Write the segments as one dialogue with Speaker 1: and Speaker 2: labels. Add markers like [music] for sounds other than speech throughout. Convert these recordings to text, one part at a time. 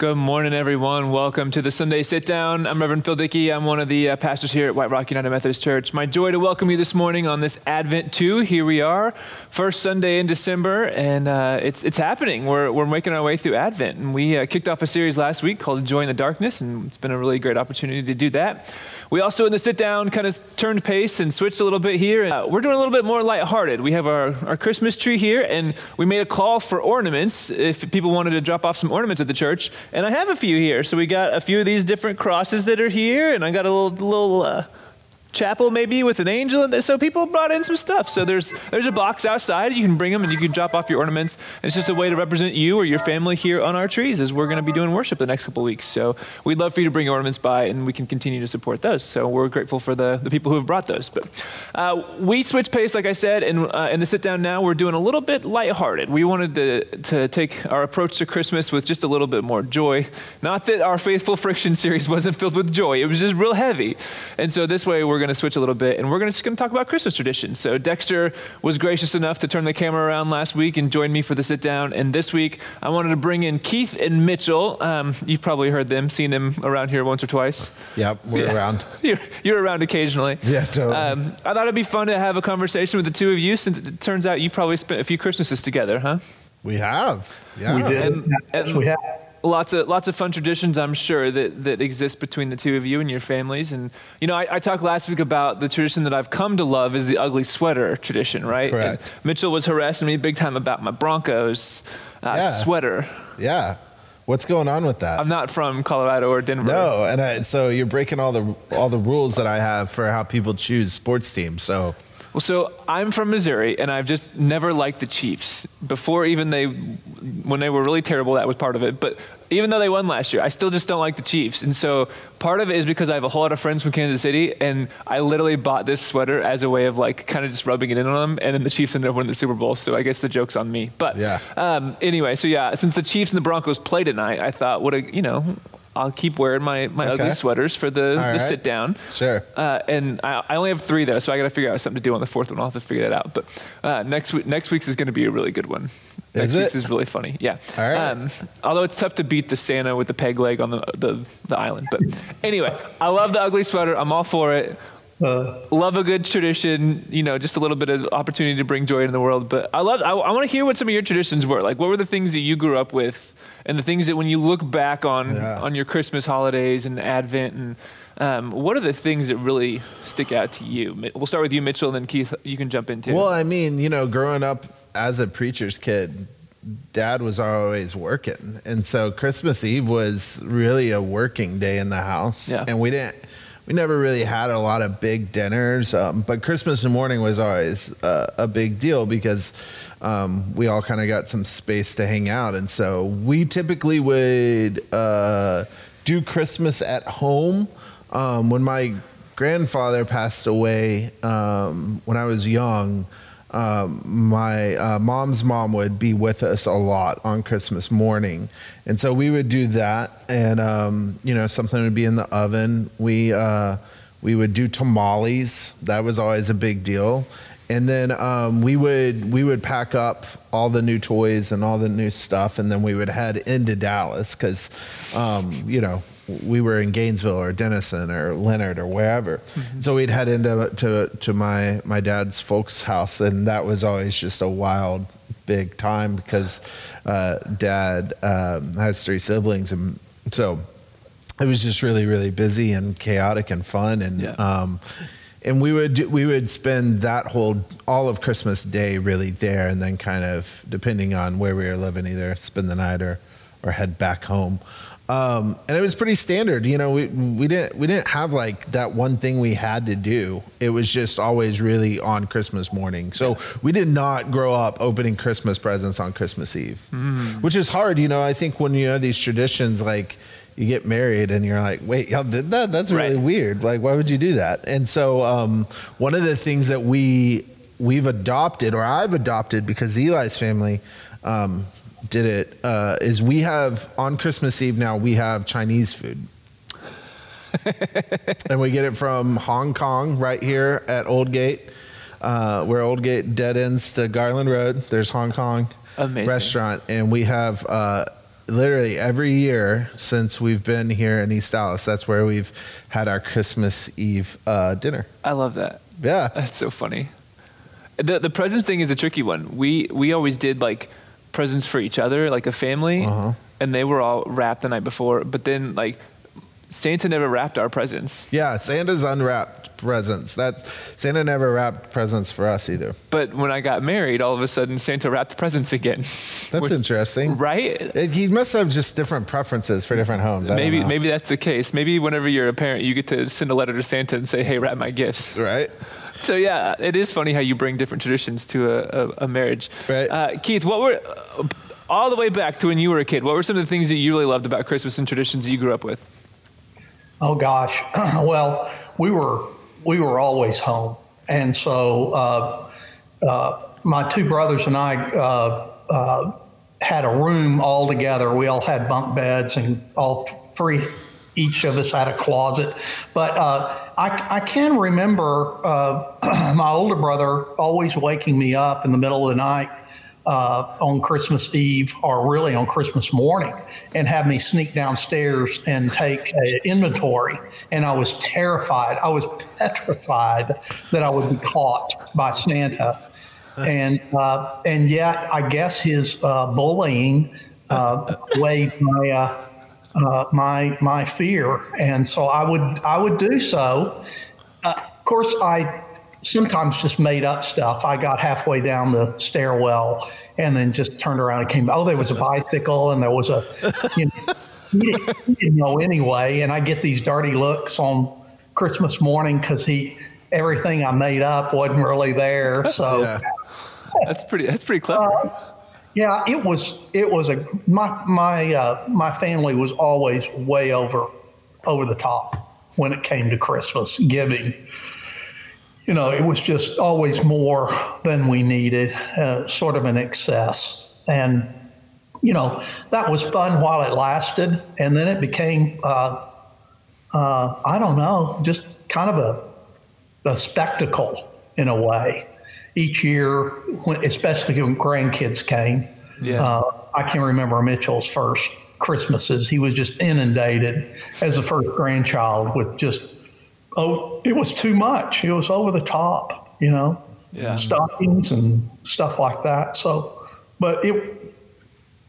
Speaker 1: Good morning, everyone. Welcome to the Sunday Sit Down. I'm Reverend Phil Dickey. I'm one of the uh, pastors here at White Rock United Methodist Church. My joy to welcome you this morning on this Advent 2. Here we are, first Sunday in December, and uh, it's, it's happening. We're, we're making our way through Advent. And we uh, kicked off a series last week called Joy in the Darkness, and it's been a really great opportunity to do that. We also, in the sit down, kind of turned pace and switched a little bit here. Uh, we're doing a little bit more lighthearted. We have our, our Christmas tree here, and we made a call for ornaments if people wanted to drop off some ornaments at the church. And I have a few here. So we got a few of these different crosses that are here, and I got a little, little uh, chapel maybe with an angel. So people brought in some stuff. So there's there's a box outside. You can bring them and you can drop off your ornaments. It's just a way to represent you or your family here on our trees as we're going to be doing worship the next couple weeks. So we'd love for you to bring ornaments by and we can continue to support those. So we're grateful for the, the people who have brought those. But uh, we switch pace, like I said, and uh, in the sit down now we're doing a little bit lighthearted. We wanted to, to take our approach to Christmas with just a little bit more joy. Not that our Faithful Friction series [laughs] wasn't filled with joy. It was just real heavy. And so this way we're going to switch a little bit and we're gonna, just going to talk about Christmas traditions. So Dexter was gracious enough to turn the camera around last week and join me for the sit down. And this week I wanted to bring in Keith and Mitchell. Um, you've probably heard them, seen them around here once or twice.
Speaker 2: Yep, we're yeah. around. [laughs]
Speaker 1: You're, you're, around occasionally.
Speaker 2: Yeah, totally. Um,
Speaker 1: I thought it'd be fun to have a conversation with the two of you since it turns out you've probably spent a few Christmases together, huh?
Speaker 2: We have. Yeah.
Speaker 3: We did.
Speaker 1: And, and, we have lots of lots of fun traditions i'm sure that, that exist between the two of you and your families and you know I, I talked last week about the tradition that i've come to love is the ugly sweater tradition right
Speaker 2: correct
Speaker 1: and mitchell was harassing me big time about my broncos uh, yeah. sweater
Speaker 2: yeah What's going on with that?
Speaker 1: I'm not from Colorado or Denver.
Speaker 2: No, and I, so you're breaking all the all the rules that I have for how people choose sports teams. So
Speaker 1: well, so I'm from Missouri, and I've just never liked the Chiefs. Before even they, when they were really terrible, that was part of it. But even though they won last year, I still just don't like the Chiefs. And so part of it is because I have a whole lot of friends from Kansas City, and I literally bought this sweater as a way of like kind of just rubbing it in on them. And then the Chiefs ended up winning the Super Bowl, so I guess the joke's on me. But
Speaker 2: yeah.
Speaker 1: Um, anyway, so yeah, since the Chiefs and the Broncos play tonight, I thought, what a you know, I'll keep wearing my, my okay. ugly sweaters for the, the right. sit down.
Speaker 2: Sure.
Speaker 1: Uh, and I, I, only have three though, so I got to figure out something to do on the fourth one. I'll have to figure that out. But uh, next week, next week's is going to be a really good one.
Speaker 2: Is
Speaker 1: next week's is really funny. Yeah.
Speaker 2: All right. Um,
Speaker 1: although it's tough to beat the Santa with the peg leg on the, the, the island. But anyway, I love the ugly sweater. I'm all for it. Uh, love a good tradition, you know, just a little bit of opportunity to bring joy in the world. But I love, I, I want to hear what some of your traditions were. Like, what were the things that you grew up with, and the things that when you look back on yeah. on your Christmas holidays and Advent, and um, what are the things that really stick out to you? We'll start with you, Mitchell, and then Keith. You can jump in too.
Speaker 2: Well, I mean, you know, growing up as a preacher's kid, dad was always working and so christmas eve was really a working day in the house
Speaker 1: yeah.
Speaker 2: and we didn't we never really had a lot of big dinners, um, but Christmas morning was always uh, a big deal because um, we all kind of got some space to hang out, and so we typically would uh, do Christmas at home. Um, when my grandfather passed away um, when I was young, um, my uh, mom's mom would be with us a lot on Christmas morning. And so we would do that, and um, you know, something would be in the oven. We uh, we would do tamales. That was always a big deal. And then um, we would we would pack up all the new toys and all the new stuff, and then we would head into Dallas because, um, you know, we were in Gainesville or Denison or Leonard or wherever. Mm-hmm. So we'd head into to to my my dad's folks' house, and that was always just a wild big time because uh, dad um, has three siblings, and so it was just really really busy and chaotic and fun, and
Speaker 1: yeah.
Speaker 2: um, and we would we would spend that whole all of Christmas Day really there, and then kind of depending on where we were living, either spend the night or or head back home. Um, and it was pretty standard. You know, we, we didn't we didn't have like that one thing we had to do. It was just always really on Christmas morning. So we did not grow up opening Christmas presents on Christmas Eve, mm. which is hard. You know, I think when you have these traditions, like you get married and you're like, wait, y'all did that? That's really right. weird. Like, why would you do that? And so um, one of the things that we we've adopted, or I've adopted, because Eli's family. Um, did it uh, is we have on Christmas Eve now we have Chinese food. [laughs] and we get it from Hong Kong right here at Old Gate, uh, where Old Gate dead ends to Garland Road. There's Hong Kong
Speaker 1: Amazing.
Speaker 2: restaurant, and we have uh, literally every year since we've been here in East Dallas. That's where we've had our Christmas Eve uh, dinner.
Speaker 1: I love that.
Speaker 2: Yeah.
Speaker 1: That's so funny. The the presents thing is a tricky one. We we always did like presents for each other, like a family,
Speaker 2: Uh-huh.
Speaker 1: and they were all wrapped the night before. But then like Santa never wrapped our presents.
Speaker 2: Yeah, Santa's unwrapped presents. That's Santa never wrapped presents for us either.
Speaker 1: But when I got married, all of a sudden Santa wrapped presents again. [laughs]
Speaker 2: That's
Speaker 1: Which-
Speaker 2: interesting.
Speaker 1: right?
Speaker 2: It, he must have just different preferences for different homes. I
Speaker 1: Maybe maybe that's the case. Maybe whenever you're a parent, you get to send a letter to Santa and say, "Hey, wrap my gifts."
Speaker 2: right.
Speaker 1: So yeah, it is funny how you bring different traditions to a, a, a marriage.
Speaker 2: Right.
Speaker 1: Uh, Keith, what were uh, all the way back to when you were a kid? What were some of the things that you really loved about Christmas and traditions that you grew up with?
Speaker 3: Oh gosh, [clears throat] well, we were we were always home, and so uh, uh, my two brothers and I uh, uh, had a room all together. We all had bunk beds, and all three, each of us had a closet. But uh, I, I can remember uh, [clears throat] my older brother always waking me up in the middle of the night uh, on Christmas Eve or really on Christmas morning and have me sneak downstairs and take an inventory. And I was terrified. I was petrified that I would be caught by Santa. And uh, and yet, I guess his uh, bullying uh, weighed my uh, uh, my my fear, and so I would I would do so. Uh, of course, I sometimes just made up stuff. I got halfway down the stairwell and then just turned around and came. Oh, there was a bicycle and there was a. You know, he, didn't, he didn't know anyway, and I get these dirty looks on Christmas morning because he everything I made up wasn't really there. So.
Speaker 2: Yeah.
Speaker 1: That's pretty. That's pretty clever.
Speaker 3: Yeah, it was. It was a my my uh, my family was always way over over the top when it came to Christmas giving. You know, it was just always more than we needed, uh, sort of an excess, and you know that was fun while it lasted, and then it became uh, uh, I don't know, just kind of a a spectacle in a way each year, when, especially when grandkids came.
Speaker 1: Yeah.
Speaker 3: Uh, I can remember Mitchell's first Christmases. He was just inundated as a first grandchild with just, oh, it was too much. It was over the top, you know,
Speaker 1: Yeah.
Speaker 3: stockings and stuff like that. So, but it,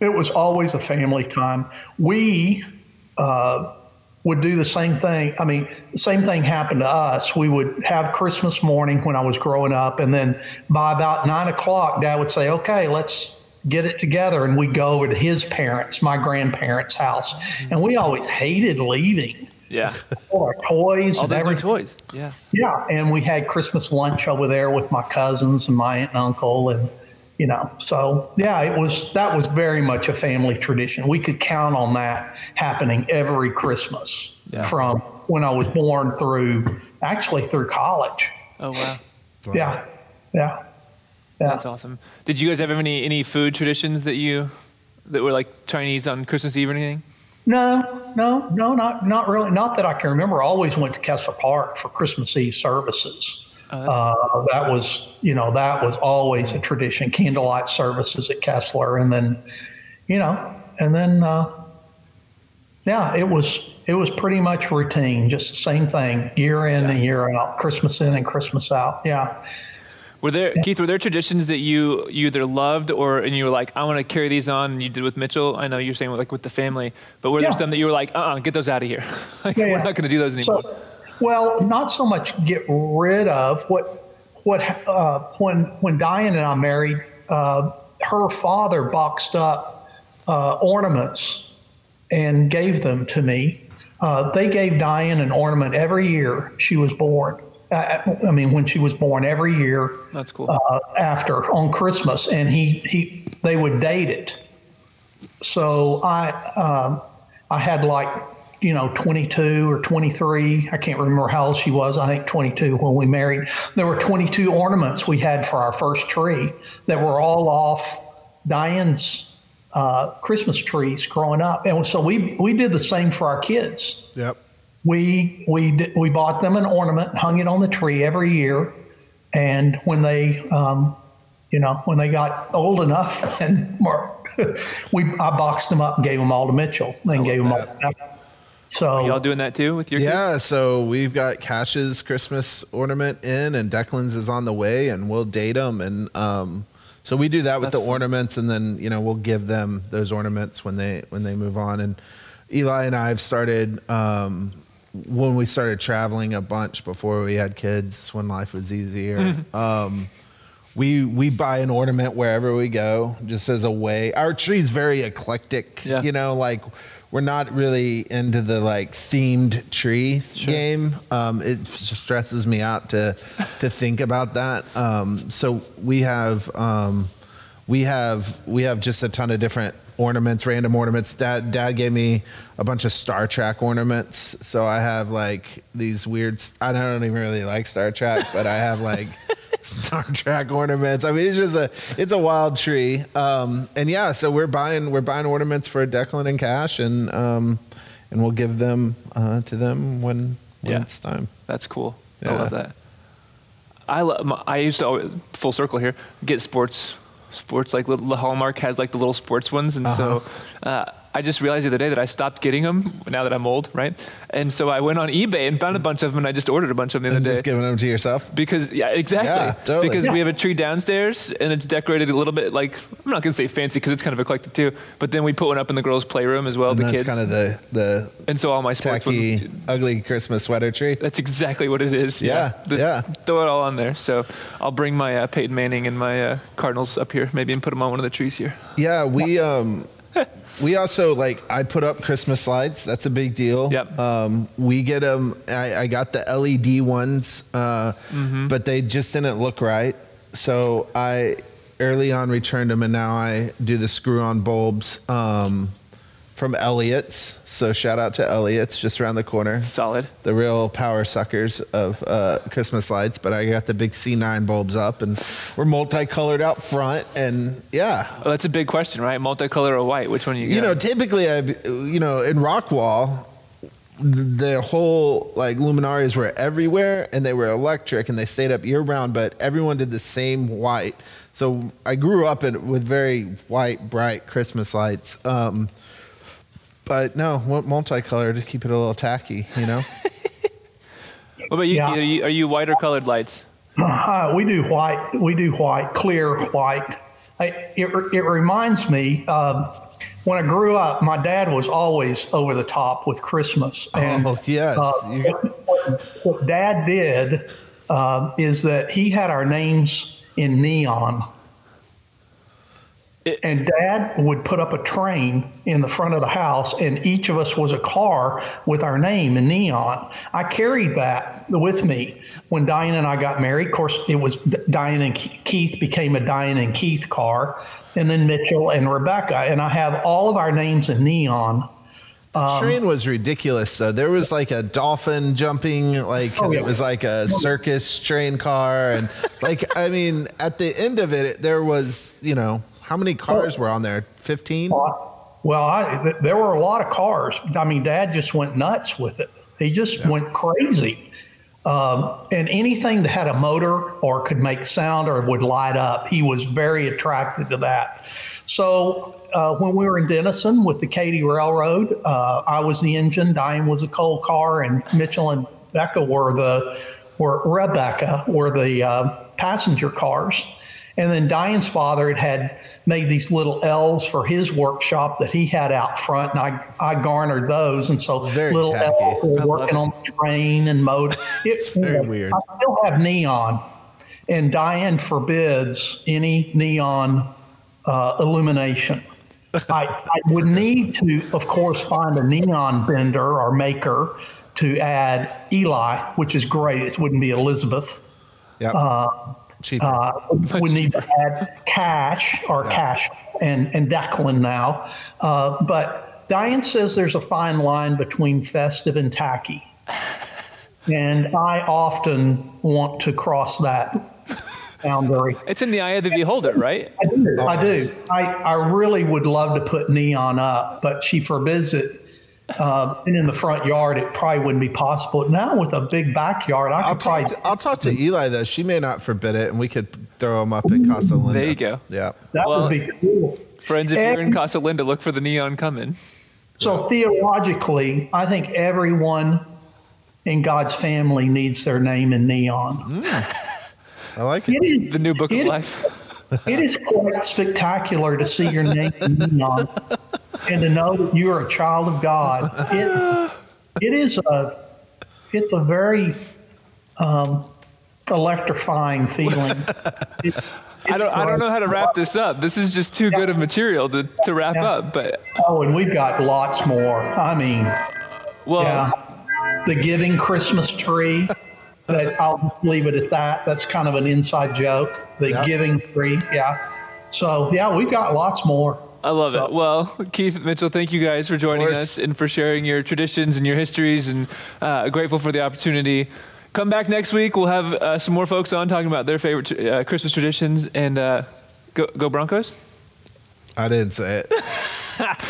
Speaker 3: it was always a family time. We, uh, would do the same thing. I mean, the same thing happened to us. We would have Christmas morning when I was growing up, and then by about nine o'clock, Dad would say, "Okay, let's get it together," and we'd go over to his parents, my grandparents' house, and we always hated leaving.
Speaker 1: Yeah.
Speaker 3: All our toys
Speaker 1: All
Speaker 3: and everything.
Speaker 1: toys. Yeah.
Speaker 3: Yeah, and we had Christmas lunch over there with my cousins and my aunt and uncle, and you know, so yeah, it was that was very much a family tradition. We could count on that happening every Christmas
Speaker 1: Yeah.
Speaker 3: from when I was born through actually through college.
Speaker 1: Oh wow.
Speaker 3: Yeah, yeah, yeah.
Speaker 1: That's awesome. Did you guys have any any food traditions that you that were like Chinese on Christmas Eve or anything?
Speaker 3: No, no, no, not not really. Not that I can remember. I always went to Kessler Park for Christmas Eve services. Uh, that was, you know, that was always a tradition. Candlelight services at Kessler, and then, you know, and then, uh, yeah, it was it was pretty much routine, just the same thing, year in and year out, Christmas in and Christmas out. Yeah.
Speaker 1: Were there Keith? Were there traditions that you you either loved or and you were like, I want to carry these on? And you did with Mitchell. I know you're saying like with the family, but were there some that you were like, uh, uh get those out of here. [laughs] like,
Speaker 3: Yeah,
Speaker 1: we're not going to do those anymore.
Speaker 3: So, well, not so much get rid of what what uh, when when Diane and I married, uh, her father boxed up uh, ornaments and gave them to me. Uh, they gave Diane an ornament every year she was born. Uh, I mean, when she was born, every year
Speaker 1: That's cool.
Speaker 3: uh, after on Christmas, and he he they would date it. So I um, I had like you know 22 or 23. I can't remember how old she was. I think 22 when we married. There were 22 ornaments we had for our first tree that were all off Diane's uh, Christmas trees growing up, and so we we did the same for our kids
Speaker 2: Yep.
Speaker 3: we we did, we bought them an ornament, hung it on the tree every year, and when they, um, you know, when they got old enough [laughs] and were [laughs] we I boxed them up and gave them all to Mitchell. Then gave them all. To so
Speaker 1: y'all doing that too with your kids?
Speaker 2: yeah,
Speaker 1: kids?
Speaker 2: so we've got Cash's Christmas ornament in, and Declan's is on the way, and we'll date them, and um, so we do that with
Speaker 1: That's
Speaker 2: the
Speaker 1: fun.
Speaker 2: ornaments, and then you know we'll give them those ornaments when they when they move on. And Eli and I have started um, when we started traveling a bunch before we had kids, when life was easier. [laughs] um, we we buy an ornament wherever we go, just as a way. Our tree's very eclectic,
Speaker 1: Yeah.
Speaker 2: you know, like we're not really into the like themed tree game. Um, it stresses me out to to think about that. Um, so we have um, we have we have just a ton of different ornaments, random ornaments. Dad dad gave me a bunch of Star Trek ornaments. So I have like these weird. I don't even really like Star Trek, but I have like. [laughs] Star Trek ornaments. I mean, it's just a it's a wild tree. Um, and yeah, so we're buying we're buying ornaments for Declan and Cash, and um, and we'll give them uh, to them when when
Speaker 1: Yeah.
Speaker 2: it's time.
Speaker 1: That's cool. I love that. I love. I used to always, full circle here get sports. Sports like the Hallmark has like the little sports ones, and so uh, I just realized the other day that I stopped getting them now that I'm old, right? And so I went on eBay and found a bunch of them, and I just ordered a bunch of them the
Speaker 2: And
Speaker 1: other
Speaker 2: just
Speaker 1: day.
Speaker 2: giving them to yourself.
Speaker 1: Because yeah, exactly.
Speaker 2: Yeah, totally.
Speaker 1: Because we have a tree downstairs and it's decorated a little bit like I'm not gonna say fancy because it's kind of eclectic too. But then we put one up in the girls' playroom as well,
Speaker 2: And
Speaker 1: the
Speaker 2: that's
Speaker 1: kids.
Speaker 2: kind of the the
Speaker 1: and so all my sports
Speaker 2: tacky,
Speaker 1: ones.
Speaker 2: ugly Christmas sweater tree.
Speaker 1: That's exactly what it is.
Speaker 2: Yeah,
Speaker 1: The-
Speaker 2: yeah.
Speaker 1: Throw it all on there. So I'll bring my uh, Peyton Manning and my uh, Cardinals up here, maybe, and put them on one of the trees here.
Speaker 2: Yeah, we um [laughs] we also like I put up Christmas lights. That's a big deal.
Speaker 1: Yep.
Speaker 2: Um, we get them. I, I got the LED ones, uh,
Speaker 1: Mm-hmm.
Speaker 2: but they just didn't look right. So I early on returned them, and now I do the screw-on bulbs um, from Elliott's. So shout out to Elliott's, just around the corner.
Speaker 1: Solid.
Speaker 2: The real power suckers of uh, Christmas lights, but I got the big C9 bulbs up, and we're multicolored out front, and yeah,
Speaker 1: Well, that's a big question, right? Multicolor or white? Which one you got?
Speaker 2: you know, typically, I, you know, in Rockwall, the whole like luminaries were everywhere, and they were electric, and they stayed up year round. But everyone did the same white. So I grew up in, with very white, bright Christmas lights. Um, but no, want multicolored to keep it a little tacky, you know. [laughs]
Speaker 1: what about you,
Speaker 3: Yeah.
Speaker 1: Are you, are you white or colored lights?
Speaker 3: Uh, we do white. We do white, clear white. I, it, it reminds me um, when I grew up, my dad was always over the top with Christmas. And
Speaker 2: oh yes,
Speaker 3: uh, what, what dad did um, is that he had our names in neon.
Speaker 1: It-
Speaker 3: and dad would put up a train in the front of the house, and each of us was a car with our name in neon. I carried that with me when Diane and I got married. Of course, it was Diane and Keith became a Diane and Keith car, and then Mitchell and Rebecca. And I have all of our names in neon. Um,
Speaker 2: train was ridiculous though. There was like a dolphin jumping, like
Speaker 3: Oh, yeah.
Speaker 2: it was like a circus train car, and like I mean, at the end of it, there was you know how many cars were on there? Fifteen.
Speaker 3: Well, I, there were a lot of cars. I mean, Dad just went nuts with it. He just went crazy. Um, and anything that had a motor or could make sound or would light up, he was very attracted to that. So uh, when we were in Denison with the Katy Railroad, uh, I was the engine, Diane was a coal car, and Mitchell and Becca were the were Rebecca were the uh, passenger cars. And then Diane's father had, had made these little L's for his workshop that he had out front, and I, I garnered those. And so
Speaker 2: Very
Speaker 3: little
Speaker 2: tacky.
Speaker 3: L's were working on the train and mode. [laughs] It's
Speaker 2: very weird.
Speaker 3: I still have neon, and Diane forbids any neon uh, illumination. [laughs] I, I would need to, of course, find a neon bender or maker to add Eli, which is great. It wouldn't be Elizabeth.
Speaker 2: Yeah. Cheaper.
Speaker 3: Uh, [laughs] we need to add Cash or Cash and, and Declan now. Uh, but Diane says there's a fine line between festive and tacky. [laughs] And I often want to cross that boundary. [laughs]
Speaker 1: It's in the eye of the beholder, right?
Speaker 3: I do. I do. I, I really would love to put neon up, but she forbids it. Uh, and in the front yard, it probably wouldn't be possible. Now with a big backyard, I
Speaker 2: I'll
Speaker 3: could
Speaker 2: talk.
Speaker 3: probably.
Speaker 2: To, I'll talk to Eli though. She may not forbid it, and we could throw them up at Casa Linda.
Speaker 1: There you go.
Speaker 2: Yeah.
Speaker 3: that
Speaker 1: well-
Speaker 3: would be cool.
Speaker 1: Friends, if you're in Casa Linda, look for the neon coming.
Speaker 3: So theologically, I think everyone in God's family needs their name in neon.
Speaker 2: I like it.
Speaker 3: It is
Speaker 1: The new book of
Speaker 3: it-
Speaker 1: life.
Speaker 3: It is quite spectacular to see your name in neon [laughs] and to know that you are a child of God. It it is a it's a very um, electrifying feeling. [laughs] It-
Speaker 1: I don't, I don't know how to wrap this up. This is just too good of material to, to wrap
Speaker 3: Yeah.
Speaker 1: up. But,
Speaker 3: Oh, and we've got lots more. I mean,
Speaker 1: well,
Speaker 3: yeah, the giving Christmas tree. That I'll leave it at that. That's kind of an inside joke. The
Speaker 2: Yeah.
Speaker 3: giving tree, yeah. So yeah, we've got lots more.
Speaker 1: I love
Speaker 3: So-
Speaker 1: it. Well, [laughs] Keith Mitchell, thank you guys for joining us and for sharing your traditions and your histories, and uh, grateful for the opportunity. Come back next week. We'll have uh, some more folks on talking about their favorite uh, Christmas traditions, and uh, go, go Broncos.
Speaker 2: I didn't say it. [laughs]